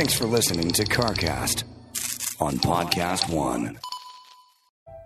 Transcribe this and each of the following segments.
Thanks for listening to CarCast on Podcast One.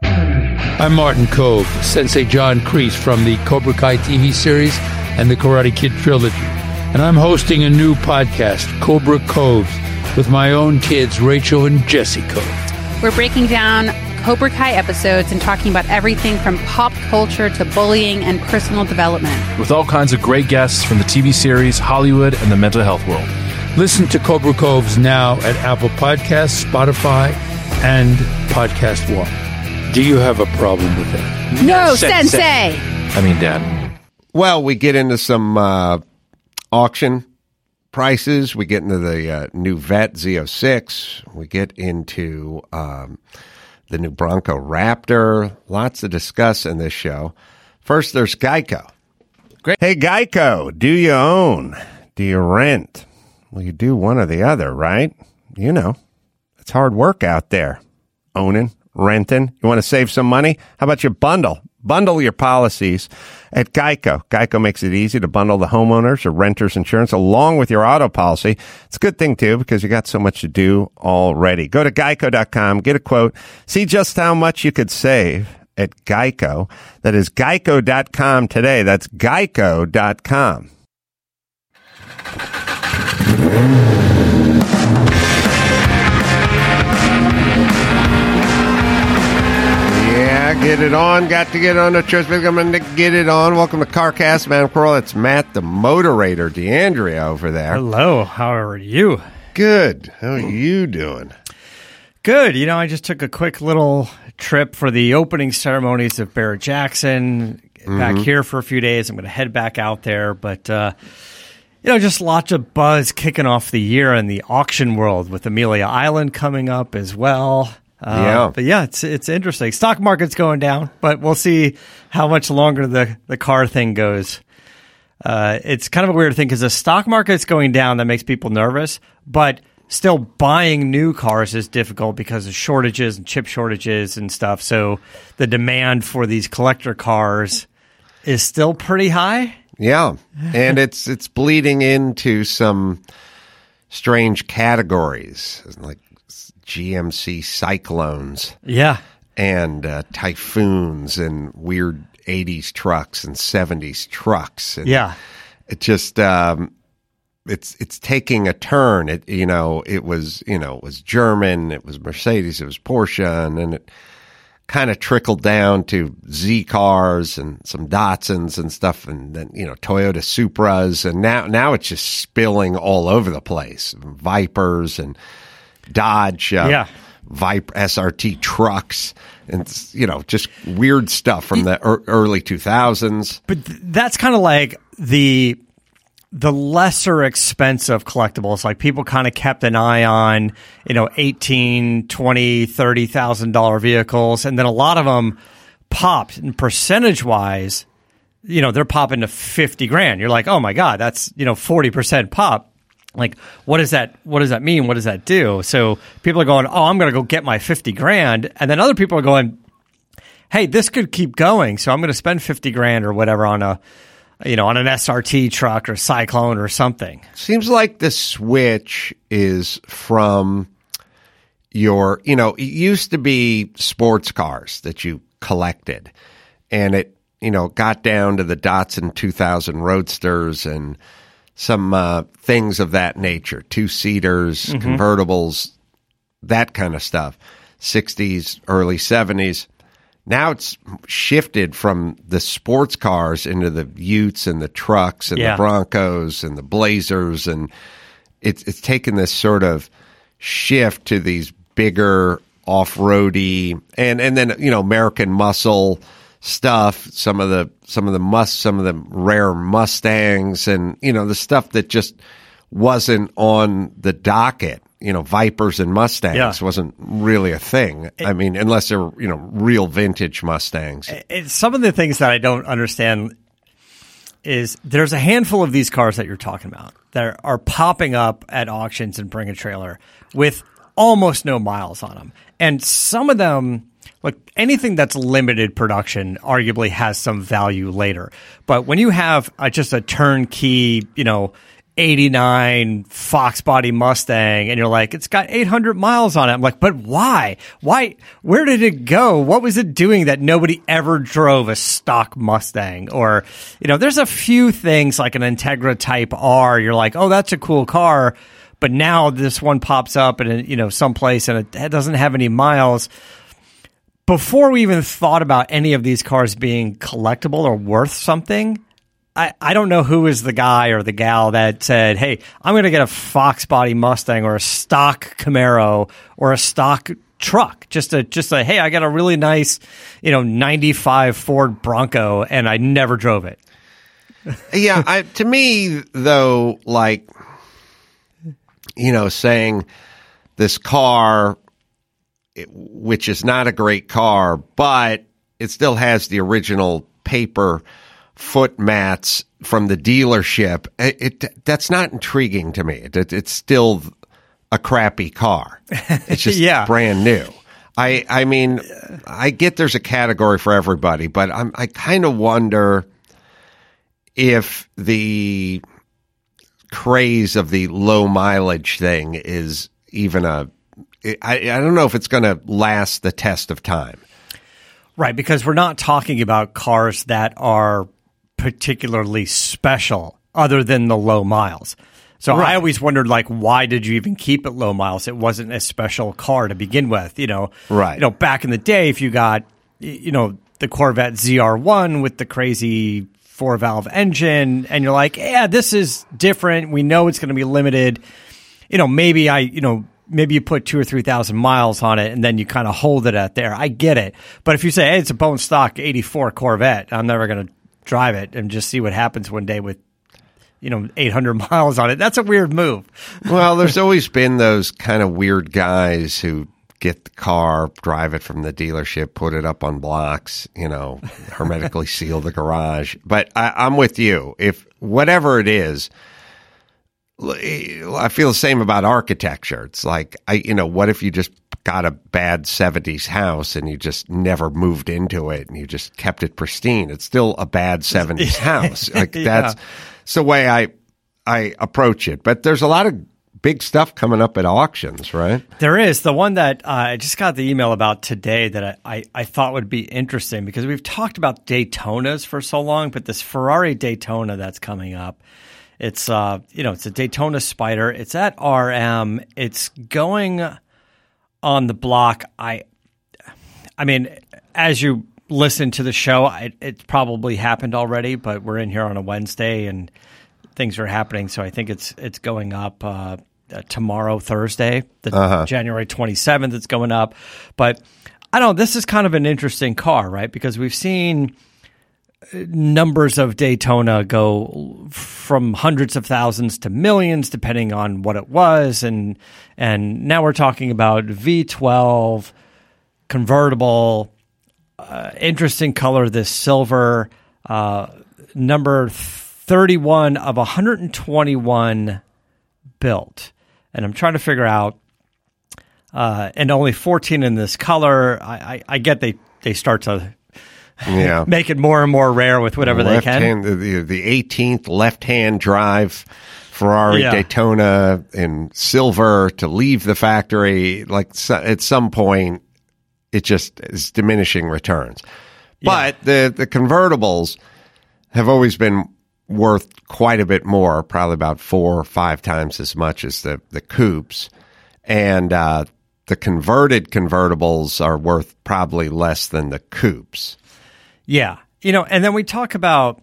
I'm Martin Kove, Sensei John Kreese from the Cobra Kai TV series and the Karate Kid trilogy. And I'm hosting a new podcast, Cobra Coves, with my own kids, Rachel and Jesse Kove. We're breaking down Cobra Kai episodes and talking about everything from pop culture to bullying and personal development. With all kinds of great guests from the TV series, Hollywood, and the mental health world. Listen to Cobra Coves now at Apple Podcasts, Spotify, and Podcast One. Do you have a problem with that? No, Sensei! I mean, Dad. Well, we get into some uh, auction prices. We get into the uh, new Vet Z06. We get into um, the new Bronco Raptor. Lots to discuss in this show. First, there's Geico. Great. Hey, Geico, do you own? Do you rent? Well, you do one or the other, right? You know, it's hard work out there. Owning, renting. You want to save some money? How about you bundle? Bundle your policies at Geico. Geico makes it easy to bundle the homeowners or renters insurance along with your auto policy. It's a good thing too because you got so much to do already. Go to geico.com, get a quote, see just how much you could save at Geico. That is geico.com today. That's geico.com. Yeah, get it on. Got to get on the trust. I'm going to get it on. Welcome to CarCast, man. Coral. It's Matt, the moderator, D'Andria over there. Hello, how are you? Good. How are you doing? Good. You know, I just took a quick little trip for the opening ceremonies of Barrett Jackson. Back here for a few days. I'm going to head back out there, but uh, you know, just lots of buzz kicking off the year in the auction world with Amelia Island coming up as well. Uh, Yeah. but yeah, it's it's interesting. Stock market's going down, but we'll see how much longer the the car thing goes. Uh, it's kind of a weird thing because the stock market's going down that makes people nervous, but still buying new cars is difficult because of shortages and chip shortages and stuff. So the demand for these collector cars is still pretty high. Yeah, and it's it's bleeding into some strange categories like GMC cyclones Yeah. and uh, typhoons and weird '80s trucks and '70s trucks. And Yeah. it just um, it's it's taking a turn. It you know it was you know it was German, it was Mercedes, it was Porsche, and then it kind of trickled down to Z cars and some Datsuns and stuff, and then you know Toyota Supras, and now now it's just spilling all over the place. Vipers and Dodge, uh, Yeah. Viper SRT trucks, and you know just weird stuff from the ear early two thousands. But th- that's kind of like the the lesser expensive collectibles like people kind of kept an eye on you know 18 20 30 thousand dollar vehicles and then a lot of them popped. And percentage wise you know they're popping to 50 grand. You're like oh my god that's you know 40% pop. Like what does that what does that mean? What does that do? So people are going oh i'm going to go get my 50 grand. And then other people are going hey, this could keep going, so I'm going to spend 50 grand or whatever on a, you know, on an SRT truck or Cyclone or something. Seems like the switch is from your, you know, it used to be sports cars that you collected, and it, you know, got down to the Datsun 2000 Roadsters and some uh, things of that nature, two seaters, convertibles, that kind of stuff. 60s, early 70s. Now it's shifted from the sports cars into the Utes and the trucks and Yeah. the Broncos and the Blazers, and it's it's taken this sort of shift to these bigger off-roady and and then you know American muscle stuff. Some of the some of the must some of the rare Mustangs and you know the stuff that just wasn't on the docket. You know, Vipers and Mustangs Yeah. wasn't really a thing. I mean, unless they're you know real vintage Mustangs. It's some of the things that I don't understand is there's a handful of these cars that you're talking about that are popping up at auctions and bring a trailer with almost no miles on them. And some of them, like anything that's limited production, arguably has some value later. But when you have uh just a turnkey, you know, 89 Fox body Mustang and you're like, it's got 800 miles on it. I'm like, but why? Why? Where did it go? What was it doing that nobody ever drove a stock Mustang? Or, you know, there's a few things like an Integra Type R. You're like, oh, that's a cool car. But now this one pops up in, you know, someplace and it doesn't have any miles before we even thought about any of these cars being collectible or worth something, I, I don't know who is the guy or the gal that said, Hey, I'm going to get a Fox body Mustang or a stock Camaro or a stock truck. Just a, just a, Hey, I got a really nice, you know, 95 Ford Bronco and I never drove it. yeah, I, to me though, like you know, saying this car, it- which is not a great car, but it still has the original paper foot mats from the dealership. It, it that's not intriguing to me. It, it's still a crappy car. It's just Yeah. brand new. I I mean, I get there's a category for everybody, but I'm I kind of wonder if the craze of the low mileage thing is even a I, I don't know if it's going to last the test of time. Right, because we're not talking about cars that are particularly special other than the low miles. So I always wondered like why did you even keep it low miles? It wasn't a special car to begin with, you know. Right. You know, back in the day if you got you know, the Corvette ZR1 with the crazy four valve engine and you're like, "Yeah, this is different. We know it's going to be limited." you know, maybe I, you know, maybe you put two or three thousand miles on it and then you kind of hold it at there. I get it. But if you say, hey, it's a bone stock 84 Corvette, I'm never going to drive it and just see what happens one day with, you know, 800 miles on it. That's a weird move. Well, there's always been those kind of weird guys who get the car, drive it from the dealership, put it up on blocks, you know, hermetically seal the garage. But I, I'm with you. If whatever it is, I feel the same about architecture. It's like I, you know, what if you just got a bad '70s house and you just never moved into it and you just kept it pristine? It's still a bad '70s house. Like Yeah. that's it's the way I I approach it. But there's a lot of big stuff coming up at auctions, right? There is the one that uh, I just got the email about today that I, I, I thought would be interesting because we've talked about Daytonas for so long, but this Ferrari Daytona that's coming up, it's uh you know it's a Daytona Spider. It's at RM. It's going on the block. I I mean, as you listen to the show, I, it probably happened already, but we're in here on a Wednesday and things are happening. So I think it's it's going up uh, uh, tomorrow, Thursday, the January twenty seventh. It's going up, but I don't. know, This is kind of an interesting car, right? Because we've seen numbers of Daytona go from hundreds of thousands to millions, depending on what it was, and and now we're talking about V12 convertible uh, interesting color, this silver, uh, number 31 of 121 built. And I'm trying to figure out, uh, and only 14 in this color. I, I, I get they, they start to Yeah. make it more and more rare with whatever they can. hand, the, the 18th left hand drive Ferrari Yeah. Daytona in silver to leave the factory. Like so, at some point, it just is diminishing returns. But the, the convertibles have always been worth quite a bit more, probably about four or five times as much as the, the coupes. And uh, the converted convertibles are worth probably less than the coupes. Yeah. You know, and then we talk about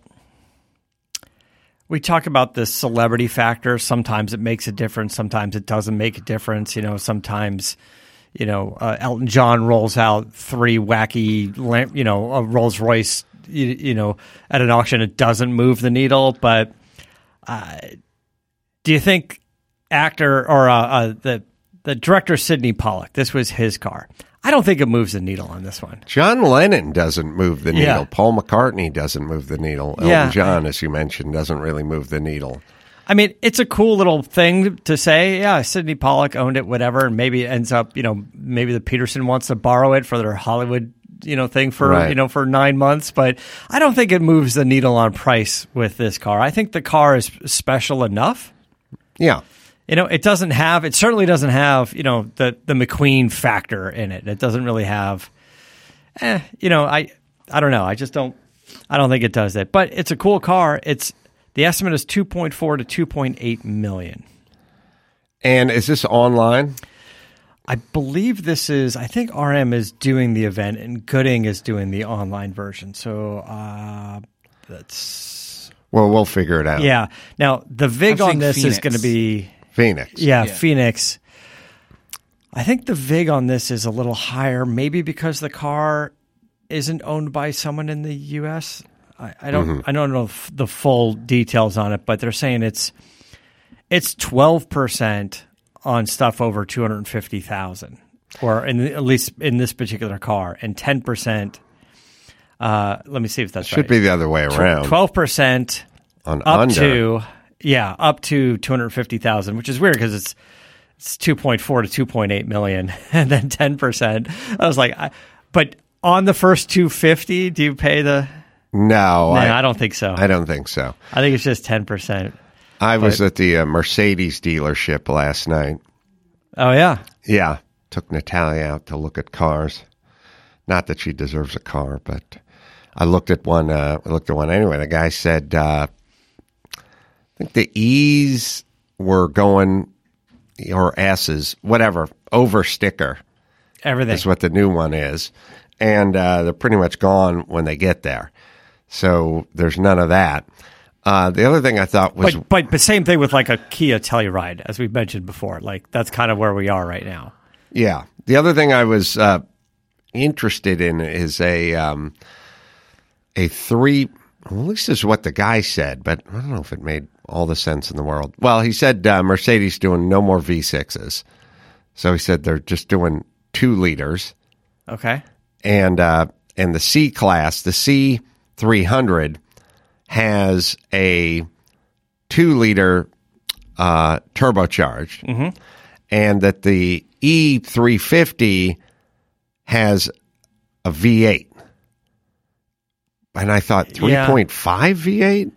we talk about the celebrity factor. Sometimes it makes a difference, sometimes it doesn't make a difference, you know, sometimes you know, uh, Elton John rolls out three wacky, you know, a Rolls Royce, you, you know, at an auction. It doesn't move the needle, but uh, do you think actor or uh, uh, the the director Sydney Pollack? This was his car. I don't think it moves the needle on this one. John Lennon doesn't move the Yeah. needle. Paul McCartney doesn't move the needle. Elton Yeah. John, as you mentioned, doesn't really move the needle. I mean, it's a cool little thing to say. Yeah, Sydney Pollack owned it, whatever, and maybe it ends up, you know, maybe the Peterson wants to borrow it for their Hollywood, you know, thing for Right. you know for nine months. But I don't think it moves the needle on price with this car. I think the car is special enough. Yeah. You know, it doesn't have. It certainly doesn't have. You know, the the McQueen factor in it. It doesn't really have. Eh, you know, I I don't know. I just don't. I don't think it does that. But it's a cool car. It's the estimate is two point four to two point eight million. And is this online? I believe this is. I think RM is doing the event and Gooding is doing the online version. So uh, that's Well, we'll figure it out. yeah. Now the vig on seeing this is going to be Phoenix. yeah, Yeah. Phoenix. I think the vig on this is a little higher, maybe because the car isn't owned by someone in the U.S. I, I don't I don't know the full details on it, but they're saying it's it's twelve percent on stuff over two hundred fifty thousand, or in, at least in this particular car, and ten percent. Uh, let me see if that's Should right. be the other way around. twelve percent on up under. to yeah up to 250,000 which is weird because it's it's 2.4 to 2.8 million and then 10% I was like I, but on the first 250 do you pay the no, no, I, I, don't think so I don't think so. I think it's just 10% I was at the uh, Mercedes dealership last night. oh yeah Yeah, took Natalia out to look at cars. Not that she deserves a car, but I looked at one. Uh, I looked at one anyway. The guy said, uh, "I think the E's were going or S's, whatever, over sticker everything is what the new one is, and uh, they're pretty much gone when they get there. So there's none of that." Uh, the other thing I thought was but, but but same thing with like a Kia Telluride as we mentioned before like that's kind of where we are right now Yeah. The other thing I was uh, interested in is a um, a three. Well, at least this is what the guy said, but I don't know if it made all the sense in the world. Well, he said uh, Mercedes doing no more V6s, so he said they're just doing two liters, okay and uh, and the C class, the C three hundred, has a two liter uh, turbocharged, and that the E three fifty has a V eight. And I thought three Yeah. point five V eight.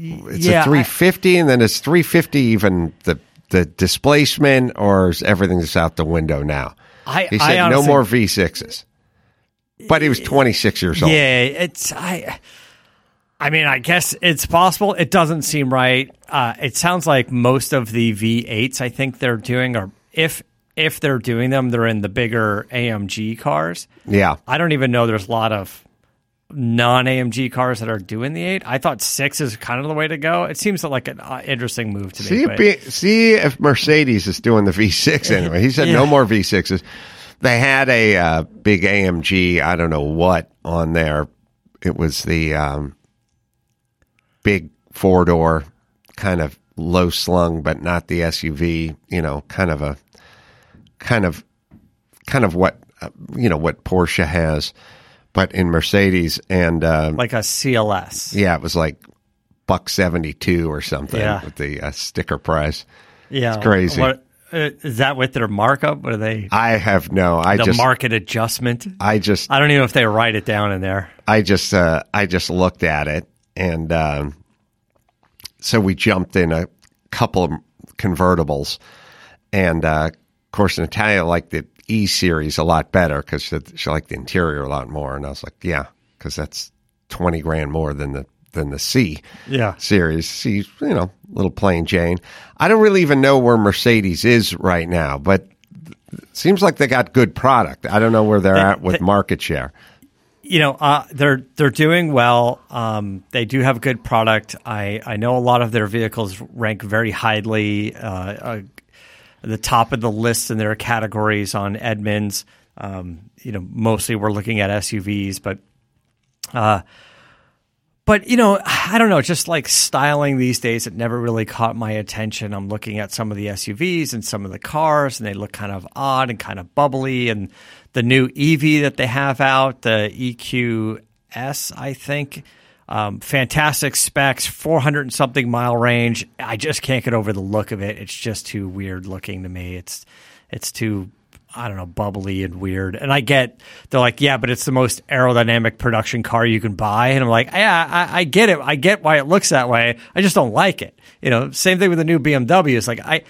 It's yeah, a I- three fifty, and then it's three fifty even the the displacement, or is everything just out the window now? I He I said no more V sixes. But he was twenty six years old. Yeah, it's I. I mean, I guess it's possible. It doesn't seem right. Uh, it sounds like most of the V8s I think they're doing are if if they're doing them, they're in the bigger AMG cars. Yeah. I don't even know there's a lot of non AMG cars that are doing the eight. I thought six is kind of the way to go. It seems like an uh, interesting move to me. See but- if, be, see if Mercedes is doing the V6 anyway. He said no more V6s. They had a uh, big AMG, I don't know what, on there. It was the um, big four door, kind of low slung, but not the SUV. You know, kind of a kind of kind of what uh, you know what Porsche has, but in Mercedes and um, like a CLS. yeah, it was like buck seventy two or something Yeah. with the uh, sticker price. Yeah, It's crazy. What, uh, is that with their markup? Or are they I have no. I the just. market adjustment? I just. I don't even know if they write it down in there. I just. Uh, I just looked at it, and um, so we jumped in a couple of convertibles, and uh, of course Natalia liked the E series a lot better because she, she liked the interior a lot more, and I was like, yeah, because that's twenty grand more than the than the C. Yeah. series. She's, you know, little plain Jane. I don't really even know where Mercedes is right now, but it seems like they got good product. I don't know where they're at with they- market share. You know, uh, they're they're doing well. Um, they do have good product. I, I know a lot of their vehicles rank very highly, uh, uh, the top of the list in their categories on Edmunds. Um, you know, mostly we're looking at SUVs, but uh, but you know, I don't know. Just like styling these days, it never really caught my attention. I'm looking at some of the SUVs and some of the cars, and they look kind of odd and kind of bubbly. And the new EV that they have out, the EQS, I think, um, fantastic specs, 400 and something mile range. I just can't get over the look of it. It's just too weird looking to me. It's it's too I don't know, bubbly and weird. And I get they're like, yeah, but it's the most aerodynamic production car you can buy. And I'm like, yeah, I, I get it. I get why it looks that way. I just don't like it. You know, same thing with the new BMW. It's like I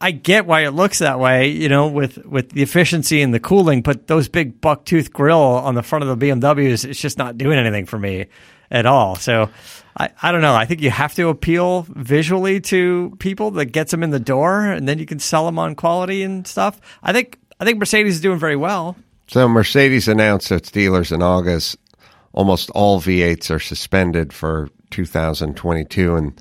I get why it looks that way, you know, with, with the efficiency and the cooling, but those big buck tooth grill on the front of the BMWs, it's just not doing anything for me at all. So I, I don't know. I think you have to appeal visually to people that gets them in the door and then you can sell them on quality and stuff. I think I think Mercedes is doing very well. So Mercedes announced its dealers in August almost all V8s are suspended for 2022 in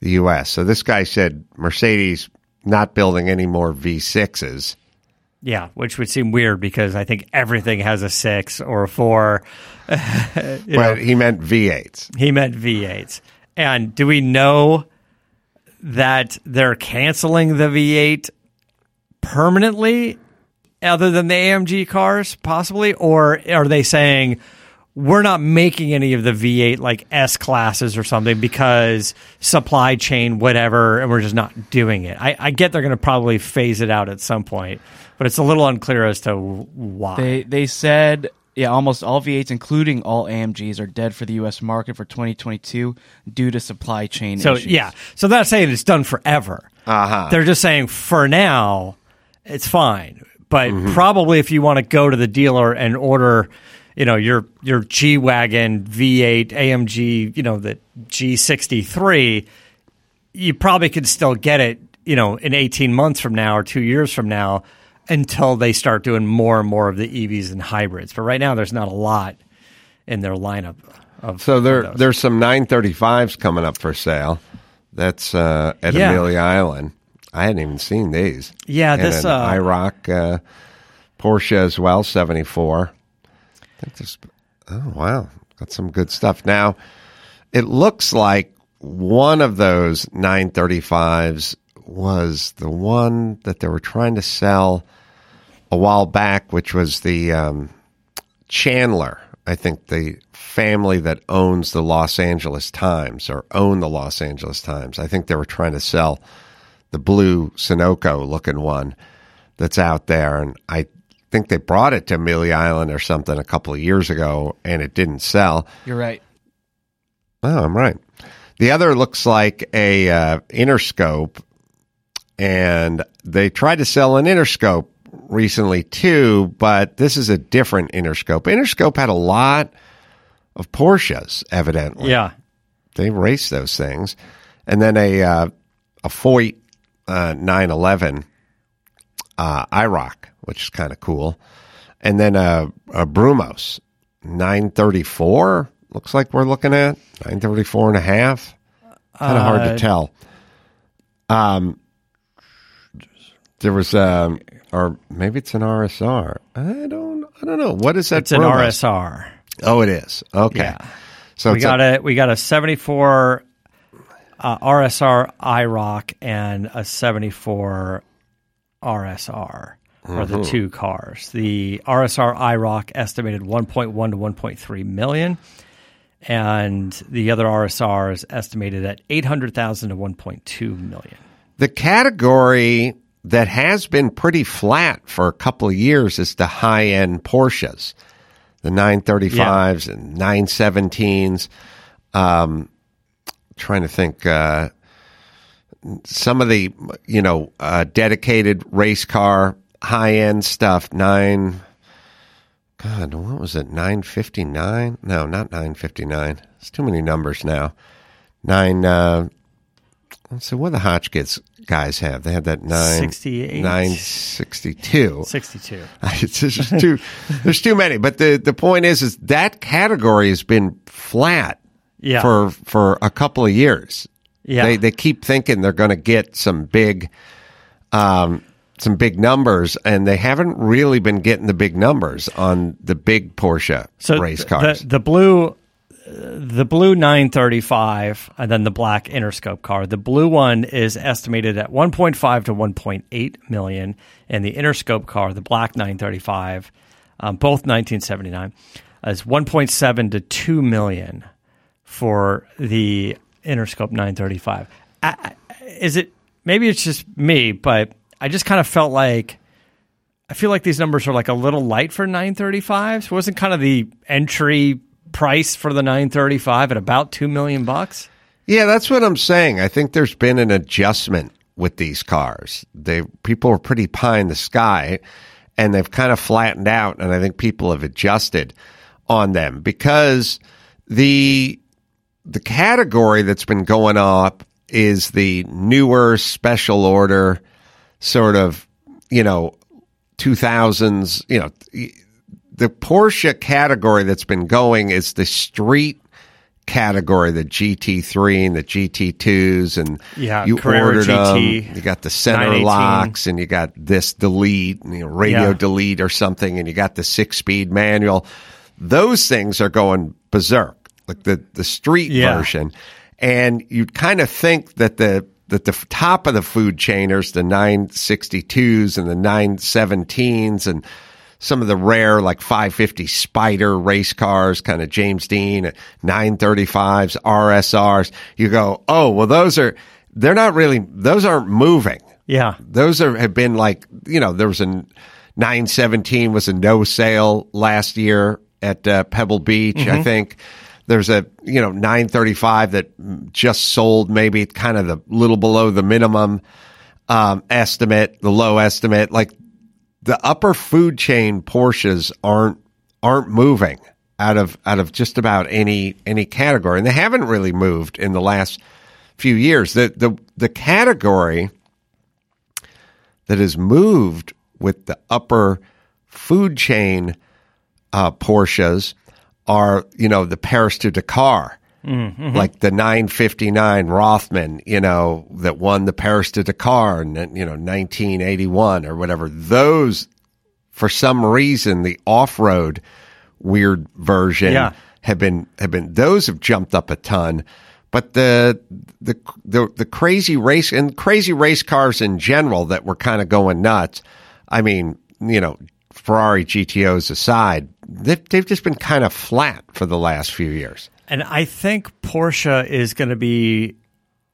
the U.S. So this guy said Mercedes not building any more V6s. Yeah, which would seem weird because I think everything has a six or a four. but know, he meant V8s. He meant V8s. And do we know that they're canceling the V8 permanently other than the AMG cars, possibly? Or are they saying we're not making any of the V8 like S classes or something because supply chain, whatever, and we're just not doing it? I, I get they're going to probably phase it out at some point, but it's a little unclear as to why. They they said yeah, almost all V8s, including all AMGs, are dead for the U.S. market for 2022 due to supply chain so, issues. yeah, so that's saying it's done forever. Uh-huh. They're just saying for now, it's fine. But probably if you want to go to the dealer and order, you know, your your G wagon V8 AMG, you know, the G63, you probably could still get it, you know, in 18 months from now or two years from now until they start doing more and more of the EVs and hybrids. But right now, there's not a lot in their lineup. Of So there, of there's some 935s coming up for sale. That's uh, at Yeah. Amelia Island. I hadn't even seen these. Yeah, and this, an uh, IROC uh, Porsche as well, 74. Oh wow, got some good stuff. Now, it looks like one of those 935s was the one that they were trying to sell a while back, which was the um, Chandler. I think the family that owns the Los Angeles Times or own the Los Angeles Times. I think they were trying to sell the blue Sunoco looking one that's out there, and I think they brought it to Amelia Island or something a couple of years ago, and it didn't sell. You're right. Oh, I'm right. The other looks like a uh, Interscope, and they tried to sell an Interscope recently too, but this is a different Interscope. Interscope had a lot of Porsches, evidently. yeah. They raced those things, and then a uh, a Foyt uh, 911 uh, IROC, which is kind of cool, and then a, a Brumos 934. Looks like we're looking at 934 and a half. Kind of hard to Uh, tell. Um, there was um, or maybe it's an RSR. I don't. I don't know. What is that? It's an RSR. Oh, it is. Okay. Yeah. So we got a, a we got a 74 uh, RSR IROC and a 74 RSR are Mm-hmm. the two cars. The RSR IROC estimated 1.1 to 1.3 million, and the other RSR is estimated at 800,000 to 1.2 million. The category that has been pretty flat for a couple of years is the high end Porsches, the 935s and 917s. Um, trying to think, uh, some of the, you know, uh, dedicated race car high end stuff, nine, God, what was it, 959? No, not 959. It's too many numbers now. Nine, uh, let's see, what the Hotchkiss guys have? They had that nine, 68. 962. 62. It's just too, there's too many. But the, the point is, is that category has been flat Yeah. for, for a couple of years. Yeah. They, they keep thinking they're going to get some big, um, some big numbers, and they haven't really been getting the big numbers on the big Porsche So race cars. The, the blue the blue 935 and then the black Interscope car. The blue one is estimated at 1.5 to 1.8 million, and the Interscope car, the black 935, um, both 1979, is 1.7 to 2 million for the Interscope 935. I, is it maybe it's just me, but I just kind of felt like I feel like these numbers are like a little light for 935s. Wasn't kind of the entry price for the 935 at about 2 million bucks? Yeah, that's what I'm saying. I think there's been an adjustment with these cars. They people were pretty pie in the sky and they've kind of flattened out and I think people have adjusted on them because the the category that's been going up is the newer special order sort of, you know, 2000s, you know, the Porsche category that's been going is the street category, the GT3 and the GT2s, and Yeah, you Carrera ordered GT, them. You got the center locks, and you got this delete, you know, radio Yeah. delete or something, and you got the six speed manual. Those things are going berserk, like the the street Yeah. version, and you'd kind of think that the that the top of the food chainers, the 962s and the 917s, and some of the rare like 550 Spider race cars, kind of James Dean, 935s, RSRs. You go, oh, well, those are, they're not really, those aren't moving. Yeah. Those are, have been like, you know, there was a 917 was a no sale last year at uh, Pebble Beach, I think. There's a, you know, 935 that just sold maybe kind of the little below the minimum um, estimate, the low estimate. Like the upper food chain Porsches aren't aren't moving out of out of just about any any category, and they haven't really moved in the last few years. The the the category that has moved with the upper food chain uh, Porsches are you know the Paris to Dakar. Mm-hmm. Like the 959 Rothman, you know, that won the Paris to Dakar in, you know, 1981 or whatever. Those, for some reason, the off-road weird version Yeah. have been, have been, those have jumped up a ton. But the, the, the, the crazy race and crazy race cars in general that were kind of going nuts. I mean, you know, Ferrari GTOs aside, they've, they've just been kind of flat for the last few years. And I think Porsche is going to be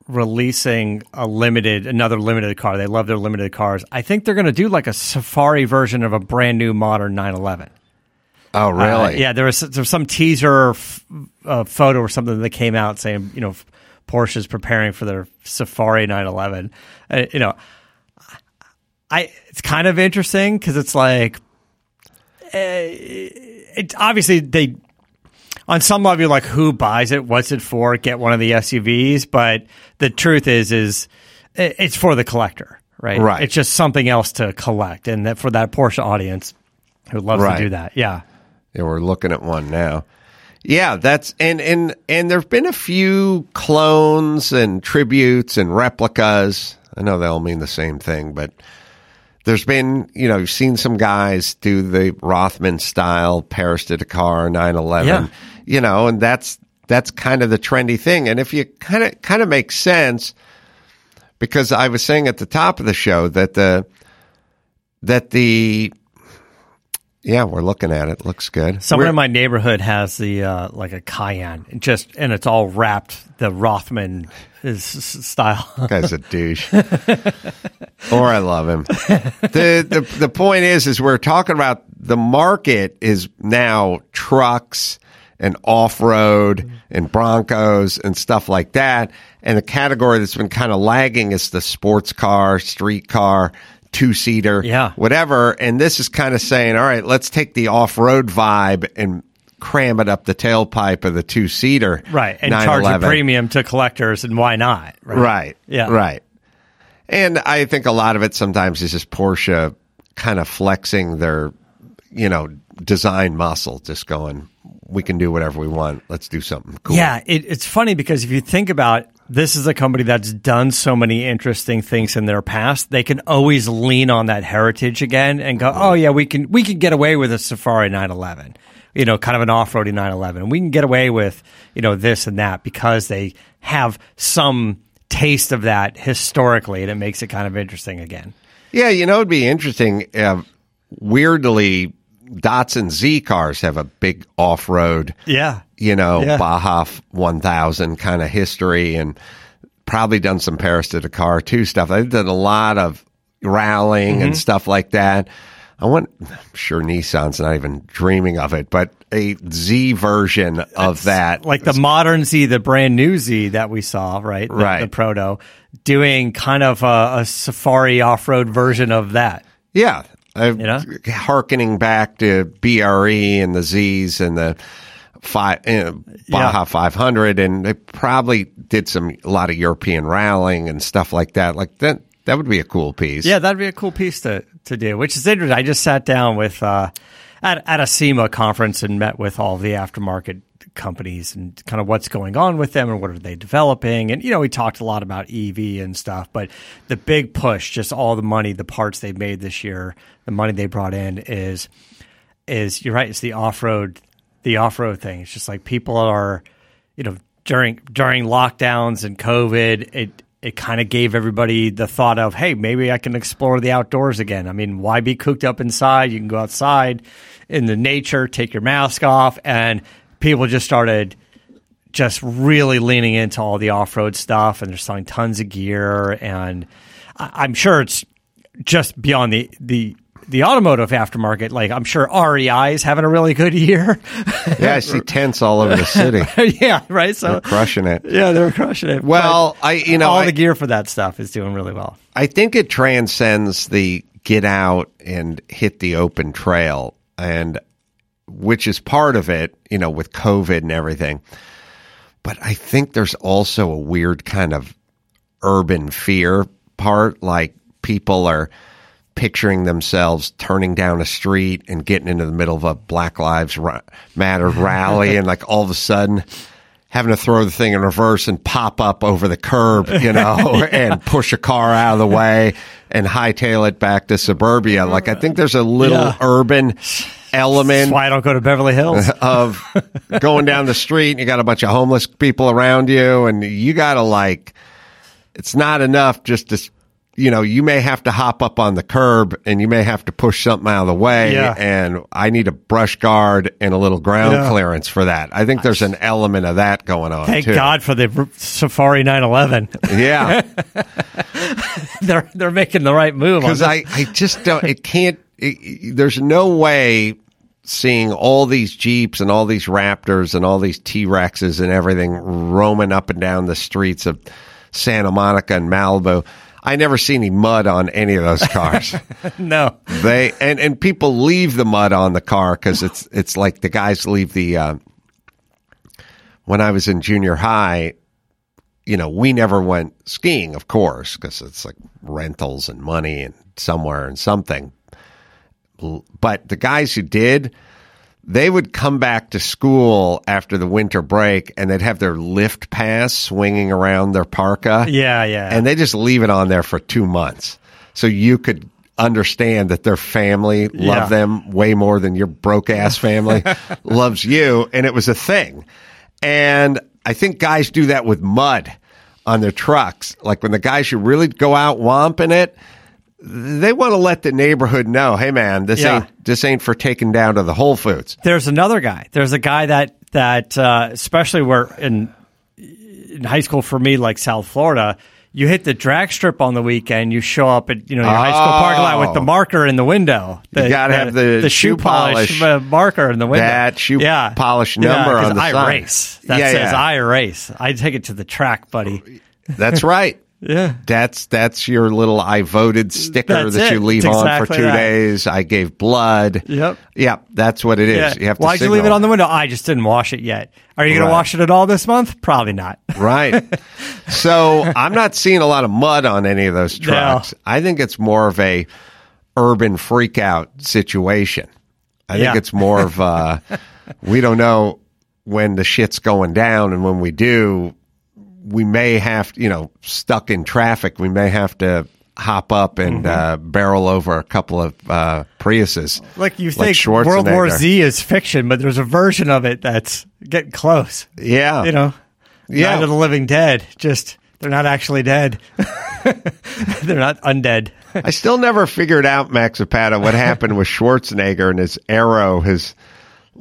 releasing a limited, another limited car. They love their limited cars. I think they're going to do like a safari version of a brand new modern 911. Oh, really? Uh, yeah, there was, there was some teaser f- uh, photo or something that came out saying, you know, Porsche is preparing for their Safari 911. Uh, you know, I it's kind of interesting because it's like, uh, it obviously they on some level you're like who buys it what's it for get one of the SUVs but the truth is is it- it's for the collector right Right. it's just something else to collect and that for that Porsche audience who loves Right. to do that yeah Yeah, we're looking at one now. Yeah, that's and and and there've been a few clones and tributes and replicas. I know they all mean the same thing, but there's been, you know, you've seen some guys do the Rothman style Paris to Dakar 911, Yeah. you know, and that's that's kind of the trendy thing. And if you kind of kind of makes sense because I was saying at the top of the show that the that the yeah, we're looking at it. Looks good. someone We're- in my neighborhood has the uh, like a Cayenne and just and it's all wrapped the Rothman is style guy's a douche. or I love him. The, the the point is is we're talking about the market is now trucks and off-road and Broncos and stuff like that. And the category that's been kind of lagging is the sports car, street car, two-seater, Yeah. whatever. And this is kind of saying, all right, let's take the off-road vibe and cram it up the tailpipe of the two-seater. right and charge a premium to collectors and why not Right. Yeah. Right. And I think a lot of it sometimes is just Porsche kind of flexing their, you know, design muscle, just going, we can do whatever we want. Let's do something cool. Yeah, it, it's funny because if you think about this is a company that's done so many interesting things in their past, they can always lean on that heritage again and go, "Oh yeah, we can we can get away with a Safari 911. you know, kind of an off-roady 911. We can get away with, you know, this and that because they have some taste of that historically, and it makes it kind of interesting again. Yeah, you know, it'd be interesting. Uh, weirdly, Datsun Z cars have a big off road, Yeah. you know, Yeah. Baja 1000 kind of history and probably done some Paris to Dakar too stuff. They've done a lot of rallying Mm-hmm. and stuff like that. I want, I'm sure Nissan's not even dreaming of it, but a Z version of that. Like the modern Z, the brand new Z that we saw, right? The, Right. The Proto, doing kind of a, a safari off-road version of that. Yeah. Uh, You know? Harkening back to BRE and the Z's and the five, uh, Baja Yeah. 500. And they probably did some, a lot of European rallying and stuff like that. Like that, that would be a cool piece. Yeah, that'd be a cool piece to, to do, which is interesting. I just sat down with uh, at, at a SEMA conference and met with all the aftermarket companies and kind of what's going on with them and what are they developing. And, you know, we talked a lot about EV and stuff, but the big push, just all the money, the parts they made this year, the money they brought in is, is you're right, it's the off road, the off road thing. It's just like people are, you know, during during lockdowns and COVID, it it kind of gave everybody the thought of, hey, maybe I can explore the outdoors again. I mean, why be cooped up inside? You can go outside in the nature, take your mask off, and people just started just really leaning into all the off road stuff, and they're selling tons of gear, and I- I'm sure it's just beyond the the the automotive aftermarket. Like I'm sure REI is having a really good year. Yeah. I see tents all over the city. yeah, right. So They're crushing it. yeah, they're crushing it. Well, But I, you know, all I- the gear for that stuff is doing really well. I think it transcends the get out and hit the open trail, and which is part of it, you know, with COVID and everything. But I think there's also a weird kind of urban fear part, like people are picturing themselves turning down a street and getting into the middle of a Black Lives Matter rally, and like all of a sudden having to throw the thing in reverse and pop up over the curb, you know, and push a car out of the way and hightail it back to suburbia. Like I think there's a little Yeah. urban That's element why I don't go to Beverly Hills. of going down the street and you got a bunch of homeless people around you and you got to like it's not enough just to you know you may have to hop up on the curb and you may have to push something out of the way Yeah. and I need a brush guard and a little ground Yeah. clearance for that. I think there's an element of that going on Thank too. God for the Safari 911. Yeah. they're they're making the right move. because this. I, I just don't it can't it- there's no way seeing all these jeeps and all these raptors and all these t-rexes and everything roaming up and down the streets of santa monica and malibu i never see any mud on any of those cars no. they and and people leave the mud on the car because it's it's like the guys leave the uh, when i was in junior high you know we never went skiing of course because it's like rentals and money and somewhere and something but the guys who did they would come back to school after the winter break and they'd have their lift pass swinging around their parka Yeah, yeah. and they just leave it on there for two months so you could understand that their family Yeah. loved them way more than your broke ass family loves you and it was a thing and i think guys do that with mud on their trucks like when the guys who really go out womping it they want to let the neighborhood know hey man this Yeah. ain't this ain't for taking down to the whole foods There's another guy. There's a guy that that uh, especially where in in high school for me, like South Florida, you hit the drag strip on the weekend. You show up at you know your high school parking lot with the Oh. marker in the window. The, You gotta have the the shoe shoe polish, polish. uh, marker in the window. That shoe yeah. polish Yeah, on the I side. race. That Yeah, says yeah. I race. I take it to the track, buddy. that's right Yeah. That's that's your little I voted sticker That's that it. you leave It's on for two that. days. I gave blood. Yep. Yep. that's what it is. Yeah. You have to Why'd you leave it on the window? I just didn't wash it yet. Are you gonna wash it at all this month? Probably not. Right. so I'm not seeing a lot of mud on any of those trucks. I think it's more of a urban freak out situation. I think Yeah. it's more of uh we don't know when the shit's going down and when we do we may have you know stuck in traffic we may have to hop up and uh, barrel over a couple of uh, Priuses. Like you Like think World War Z is fiction, but there's a version of it that's getting close. Yeah. You know, Yeah. Of the Living Dead. Just they're not actually dead. they're not undead. I still never figured out, Max Zapata, what happened with Schwarzenegger and his arrow, his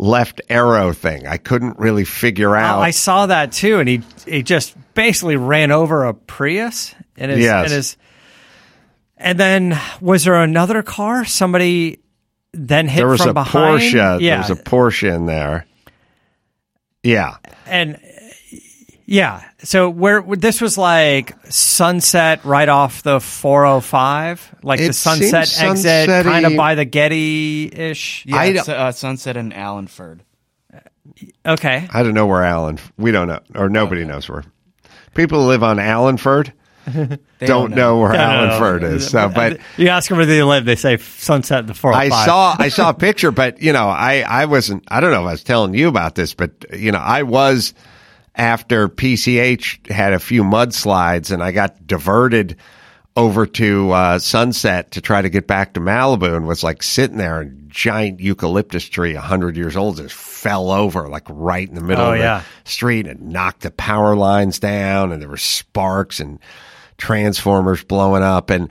left arrow thing. I couldn't really figure out. I saw that too, and he he just basically ran over a Prius in his Yes. in his. And then was there another car? Somebody then hit there was from a behind. Porsche. Yeah, There was a Porsche in there. Yeah. and yeah. So where this was like sunset right off the 405, like the sunset exit, kind of by the Getty ish. Yeah, I it's, uh, Sunset and Allenford. Okay. I don't know where Allen. We don't know, or nobody knows where. People who live on Allenford They don't know where No, no, no. Allenford is. So, but you ask them where they live, they say sunset at the 405. I saw I saw a picture, but you know, I I wasn't. I don't know if I was telling you about this, but you know, I was after PCH had a few mudslides, and I got diverted over to uh, Sunset to try to get back to Malibu, and was like sitting there, and giant eucalyptus tree, hundred years old, just fell over like right in the middle Oh, of yeah. the street and knocked the power lines down, and there were sparks and transformers blowing up, and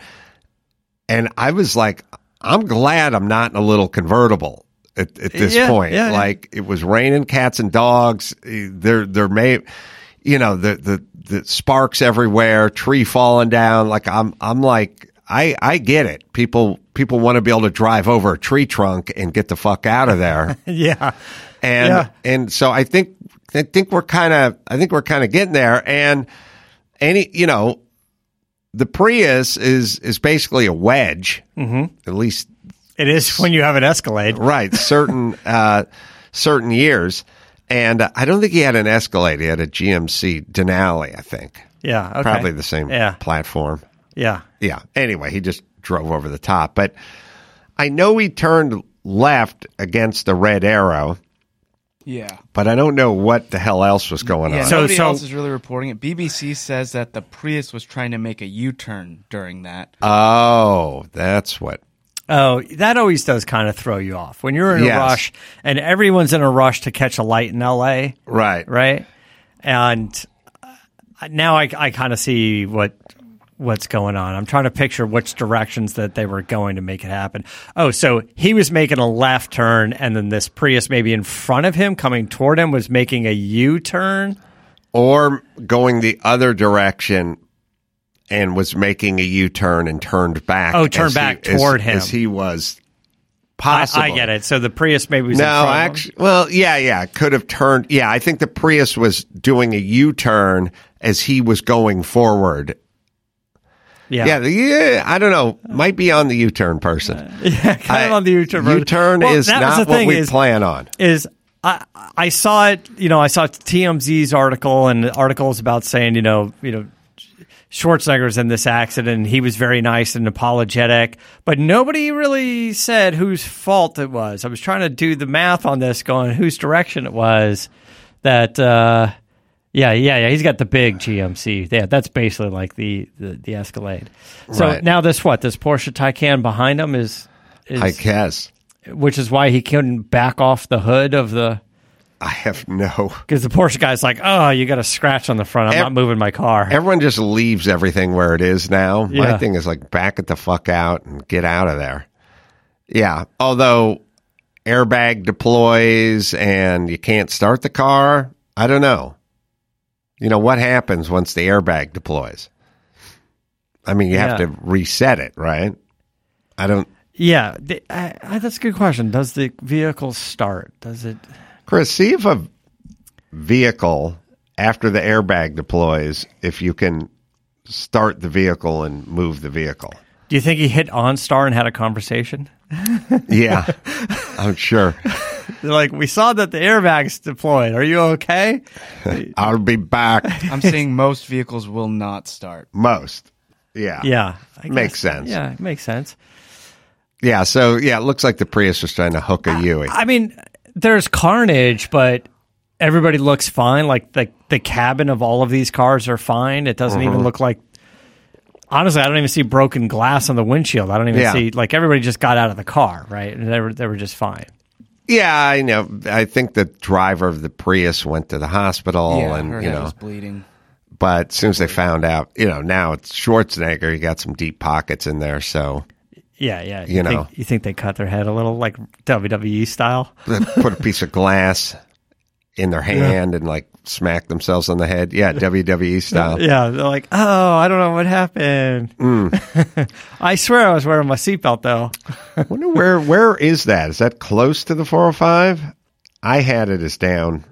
and I was like, I'm glad I'm not in a little convertible at, at this Yeah, point. yeah, yeah. Like it was raining cats and dogs. Eh, There, there may, you know, the, the, the sparks everywhere, tree falling down. Like I'm, I'm like, I, I get it. People, people want to be able to drive over a tree trunk and get the fuck out of there. yeah. And Yeah. and so I think I think we're kind of I think we're kind of getting there. And any you know, the Prius is is basically a wedge. Mm-hmm. At least It is when you have an Escalade. right certain uh, certain years. And uh, I don't think he had an Escalade. He had a GMC Denali. I think Yeah. Okay. probably the same Yeah. platform. Yeah. Yeah. Anyway, he just drove over the top. But I know he turned left against the red arrow. Yeah. but I don't know what the hell else was going Yeah, on. So- nobody so- else is really reporting it. BBC says that the Prius was trying to make a U-turn during that. oh, that's what. Oh, that always does kind of throw you off when you're in a Yes. rush and everyone's in a rush to catch a light in LA, Right. right? And uh, now I, I kind of see what what's going on. I'm trying to picture which directions that they were going to make it happen. Oh, so he was making a left turn, and then this Prius maybe in front of him, coming toward him, was making a U turn. Or going the other direction and was making a U turn and turned back. Oh, turned back as- toward him. As he was I, possible. I get it. So the Prius maybe was No, actually, well, yeah, yeah, could have turned. Yeah, I think the Prius was doing a U turn as he was going forward. yeah, Yeah, the, yeah, I don't know. Might be on the U turn person. yeah, kind I- of on the U turn. U-turn Well, is not what thing we is- plan on. is I I saw it, you know, I saw TMZ's article and articles about saying, you know, you know, Schwarzenegger's in this accident. and He was very nice and apologetic, but nobody really said whose fault it was. I was trying to do the math on this, going whose direction it was. That, uh, yeah, yeah, yeah. He's got the big GMC. Yeah, that's basically like the the, the Escalade. So Right. now this what this Porsche Taycan behind him is, is I guess. which is why he couldn't back off the hood of the I have no. because the Porsche guy's like, oh, you got a scratch on the front. I'm Ev- not moving my car. Everyone just leaves everything where it is now. My thing is like back it the fuck out and get out of there. Yeah. Although airbag deploys and you can't start the car, I don't know. You know what happens once the airbag deploys? I mean, you have to reset it, right? I don't. yeah, I, I, that's a good question. Does the vehicle start? Does it? Chris, see if a vehicle after the airbag deploys, if you can start the vehicle and move the vehicle. Do you think he hit OnStar and had a conversation? Yeah, I'm sure. They're like, we saw that the airbags deployed. Are you okay? I'll be back. I'm saying most vehicles will not start. Most. Yeah. Yeah, I Makes guess- sense. Yeah, it makes sense. Yeah. So, yeah, it looks like the Prius was trying to hook a Yui. I mean, there's carnage, but everybody looks fine. Like the the cabin of all of these cars are fine. It doesn't Mm-hmm. even look like honestly, I don't even see broken glass on the windshield. I don't even Yeah. see like everybody just got out of the car, right? And they were they were just fine. Yeah, I know. I think the driver of the Prius went to the hospital, yeah, and her you head know, was bleeding. but as soon as they found out, you know, now it's Schwarzenegger. He got some deep pockets in there, so Yeah, yeah. You know. think, you think they cut their head a little like WWE style? they put a piece of glass in their hand and like smack themselves on the head. Yeah, WWE style. Yeah, they're like, oh, I don't know what happened. Mm. I swear I was wearing my seatbelt though. I wonder where where is that? Is that close to the 405? I had it as down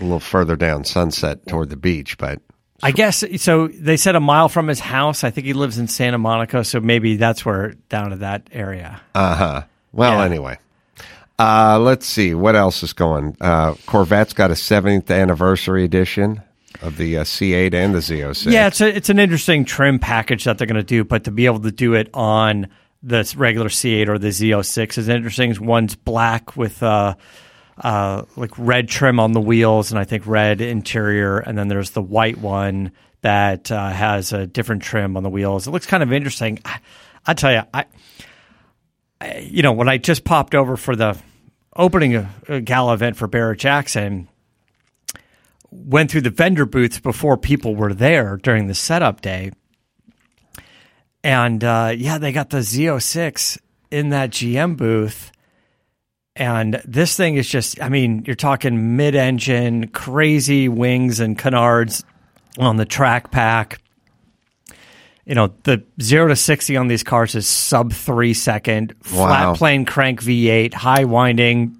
a little further down Sunset toward the beach, but I guess so. They said a mile from his house. I think he lives in Santa Monica, so maybe that's where down to that area. uh huh. Well, Yeah. anyway. Uh, let's see what else is going. Uh, Corvette's got a 70th anniversary edition of the uh, C8 and the Z06. Yeah, it's a, it's an interesting trim package that they're going to do, but to be able to do it on the regular C8 or the Z06 is interesting. One's black with uh, uh, like red trim on the wheels, and I think red interior, and then there's the white one that uh, has a different trim on the wheels. It looks kind of interesting. I, I tell you, I, I, you know, when I just popped over for the opening a, a gala event for Barrett Jackson went through the vendor booths before people were there during the setup day. And uh, yeah, they got the Z06 in that GM booth. And this thing is just, I mean, you're talking mid engine, crazy wings and canards on the track pack. You know, the zero to 60 on these cars is sub three second, Wow. flat plane crank V8, high winding,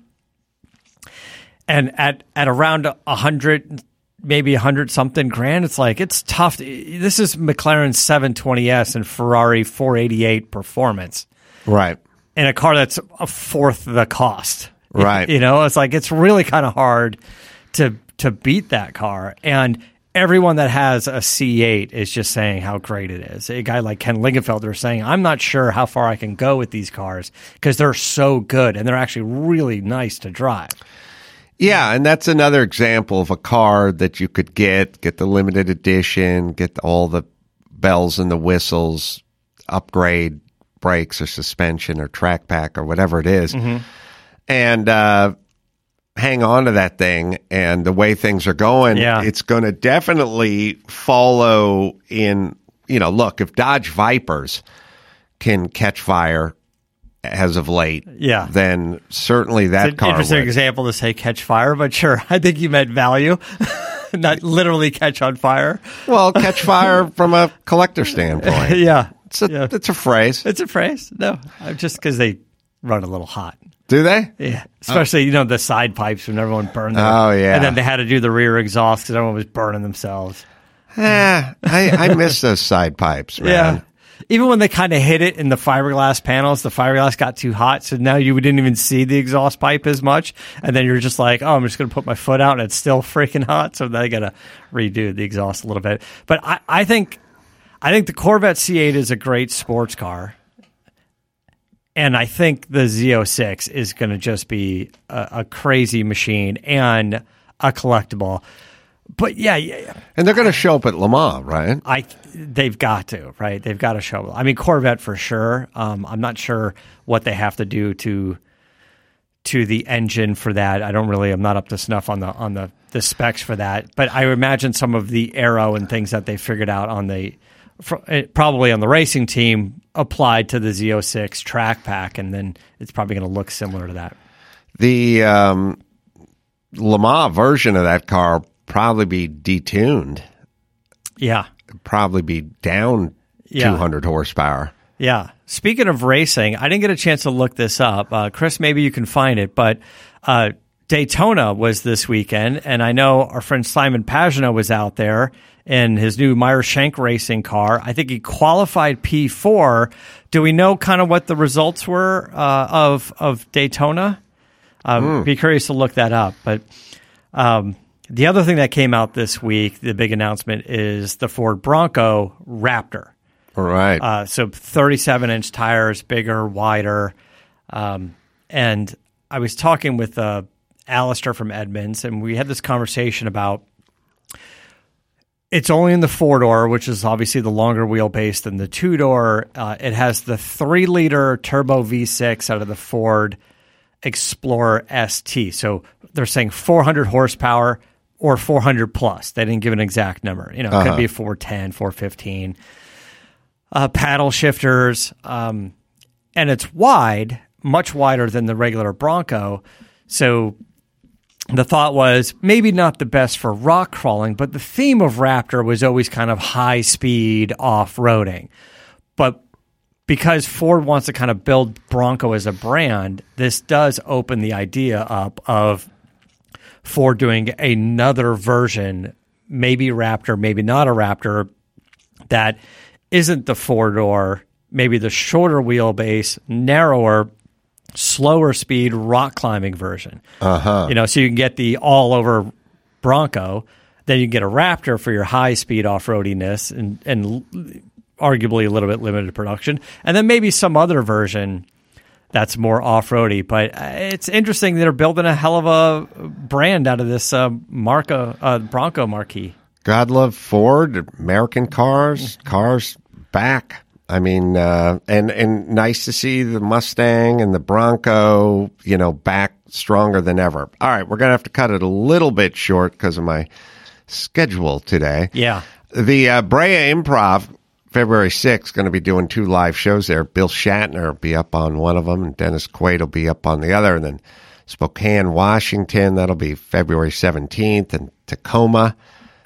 and at at around a hundred, maybe a hundred something grand, it's like it's tough. This is McLaren's 720s and Ferrari 488 performance Right. In a car that's a fourth the cost. Right. You know, it's like it's really kind of hard to to beat that car. And everyone that has a C8 is just saying how great it is. A guy like Ken Lingenfelter is saying, I'm not sure how far I can go with these cars because they're so good and they're actually really nice to drive. Yeah, and that's another example of a car that you could get, get the limited edition, get all the bells and the whistles, upgrade brakes or suspension or track pack or whatever it is, and uh, hang on to that thing. And the way things are going, Yeah. it's going to definitely follow in. You know, look, if Dodge Vipers can catch fire as of late, Yeah. then certainly that It's an car interesting would. example to say catch fire, but sure, I think you meant value, not literally catch on fire. Well, catch fire from a collector standpoint. yeah. It's a, yeah. it's a phrase. It's a phrase. No, uh, just because they run a little hot. Do they? Yeah, especially you know the side pipes when everyone burned. Their, Oh, yeah. and then they had to do the rear exhaust because everyone was burning themselves. Eh, I, I miss those side pipes, man. Yeah, even when they kind of hit it in the fiberglass panels, the fiberglass got too hot, so now you didn't even see the exhaust pipe as much, and then you're just like, oh, I'm just going to put my foot out, and it's still freaking hot, so they got to redo the exhaust a little bit. But I, I think, I think the Corvette C8 is a great sports car. And I think the Z06 is going to just be a, a crazy machine and a collectible. But yeah, yeah, And they're going to show up at Le Mans, right? I they've got to right. They've got to show. up. I mean, Corvette for sure. Um, I'm not sure what they have to do to to the engine for that. I don't really. I'm not up to snuff on the on the the specs for that. But I imagine some of the aero and things that they figured out on the probably on the racing team applied to the Z06 track pack, and then it's probably going to look similar to that. The um, version of that car probably be detuned, Yeah. probably be down Yeah. 200 horsepower. Yeah. Speaking of racing, I didn't get a chance to look this up. Uh, Chris, maybe you can find it, but uh, Daytona was this weekend, and I know our friend Simon Pagenaud was out there in his new Meyer Shank racing car. I think he qualified P4. Do we know kind of what the results were uh, of of Daytona? Um, Be curious to look that up. But um, the other thing that came out this week, the big announcement is the Ford Bronco Raptor. All right. Uh, so 37 inch tires, bigger, wider. Um, and I was talking with uh, Alistair from Edmunds, and we had this conversation about It's only in the four door, which is obviously the longer wheelbase than the two door. Uh, it has the three liter turbo V6 out of the Ford Explorer ST. So they're saying 400 horsepower or 400 plus. They didn't give an exact number. You know, it Uh-huh. could be 410, 415. Uh, paddle shifters, um, and it's wide, much wider than the regular Bronco. So the thought was maybe not the best for rock crawling, but the theme of Raptor was always kind of high speed off roading. But because Ford wants to kind of build Bronco as a brand, this does open the idea up of Ford doing another version, maybe Raptor, maybe not a Raptor, that isn't the four door, maybe the shorter wheelbase, narrower, slower speed rock climbing version. Uh-huh. You know, so you can get the all over Bronco, then you can get a Raptor for your high speed off roadiness and and arguably a little bit limited production, and then maybe some other version that's more off roady. But uh, it's interesting they're building a hell of a brand out of this uh, Marco uh, Bronco marquee. God love Ford, American cars, cars back. I mean, uh, and and nice to see the Mustang and the Bronco, you know, back stronger than ever. All right, we're gonna have to cut it a little bit short because of my schedule today. Yeah. The uh, Brea Improv, February 6th, going to be doing two live shows there. Bill Shatner will be up on one of them, and Dennis Quaid will be up on the other. And then Spokane, Washington, that'll be February 17th, and Tacoma,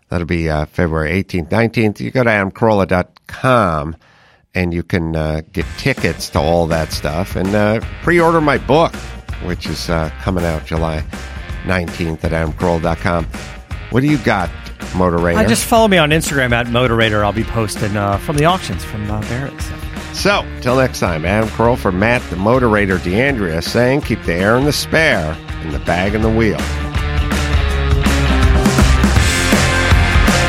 that'll be uh, February 18th, 19th. You go to adamcarolla.com and you can uh, get tickets to all that stuff and uh, pre order my book, which is uh, coming out July 19th at adamcarolla.com. What do you got, Motorator? I just follow me on Instagram at Motorator. I'll be posting uh, from the auctions from uh, Barrett. So, till next time, Adam Carolla for Matt, the Motorator D'Andria saying keep the air in the spare and the bag in the wheel.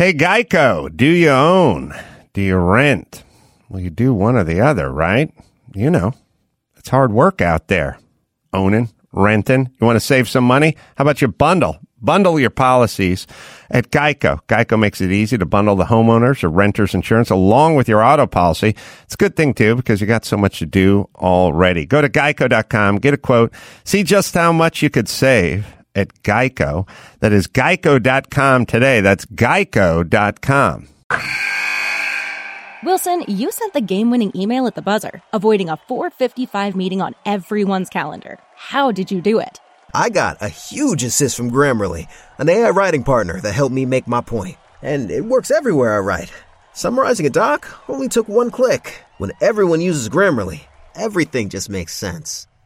Hey, Geico, do you own? Do you rent? Well, you do one or the other, right? You know, it's hard work out there. Owning, renting. You want to save some money? How about you bundle? Bundle your policies at Geico. Geico makes it easy to bundle the homeowners or renters insurance along with your auto policy. It's a good thing too because you got so much to do already. Go to geico.com, get a quote, see just how much you could save at Geico. That is geico.com today. That's geico.com. Wilson, you sent the game winning email at the buzzer, avoiding a 455 meeting on everyone's calendar. How did you do it? I got a huge assist from Grammarly, an AI writing partner that helped me make my point. And it works everywhere I write. Summarizing a doc only took one click. When everyone uses Grammarly, everything just makes sense.